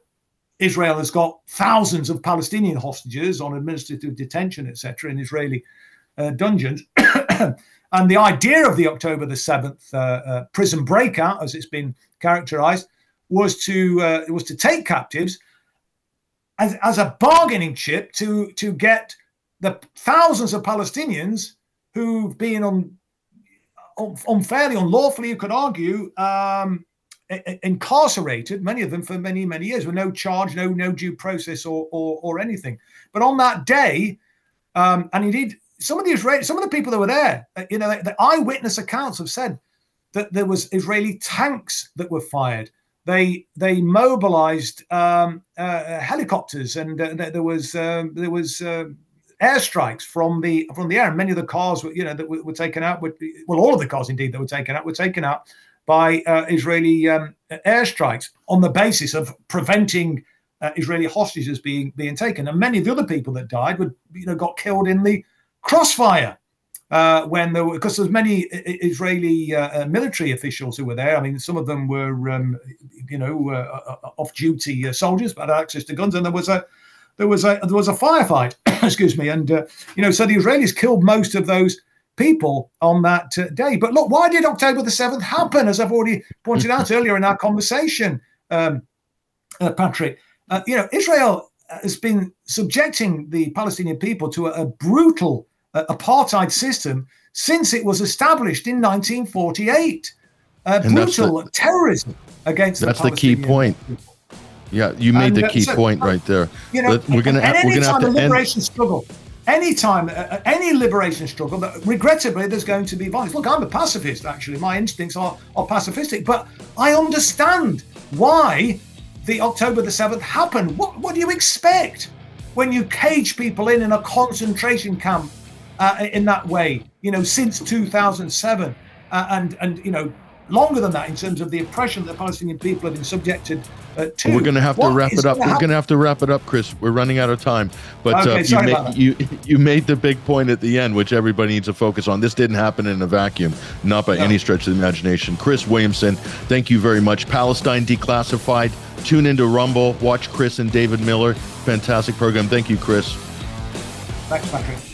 Israel has got thousands of Palestinian hostages on administrative detention, etc., in Israeli uh, dungeons. and the idea of the October the 7th uh, uh, prison breakout, as it's been characterized, was to uh, was to take captives as, as a bargaining chip to to get the thousands of Palestinians who've been on unfairly, unlawfully, you could argue, um, incarcerated, many of them for many, many years with no charge, no no due process or or, or anything. But on that day, um, and indeed, some of the Israeli, some of the people that were there, uh, you know, the, eyewitness accounts have said that there was Israeli tanks that were fired. They they mobilized um, uh, helicopters, and uh, there was um, there was uh, airstrikes from the from the air. And many of the cars were, you know, that were, were taken out. Were, well, all of the cars indeed that were taken out were taken out by uh, Israeli um, airstrikes on the basis of preventing uh, Israeli hostages being being taken. And many of the other people that died would you know got killed in the crossfire uh, when there were because there's many Israeli uh, uh, military officials who were there. I mean, some of them were um, you know uh, off-duty soldiers but had access to guns, and there was a there was a there was a firefight. excuse me, and uh, you know so the Israelis killed most of those people on that uh, day. But look, why did October the seventh happen? As I've already pointed out earlier in our conversation, um, uh, Patrick, you know Israel has been subjecting the Palestinian people to a, a brutal apartheid system since it was established in 1948. Uh, brutal the, terrorism against that's the, the key point. People. Yeah, you made and, the key so, point right there. You know, we're gonna ha- we're gonna have to liberation end. struggle. Anytime, uh, uh, any liberation struggle, that regrettably there's going to be violence. Look, I'm a pacifist. Actually, my instincts are are pacifistic, but I understand why the October the seventh happened. What what do you expect when you cage people in in a concentration camp uh, in that way, you know, since 2007, uh, and and you know, longer than that in terms of the oppression that the Palestinian people have been subjected uh, to. We're going to have to wrap it up. We're going to have to wrap it up, Chris. We're running out of time. But okay, uh, you, made, you you made the big point at the end, which everybody needs to focus on. This didn't happen in a vacuum, not by no. any stretch of the imagination. Chris Williamson, thank you very much. Palestine Declassified. Tune into Rumble. Watch Chris and David Miller. Fantastic program. Thank you, Chris. Thanks, Patrick.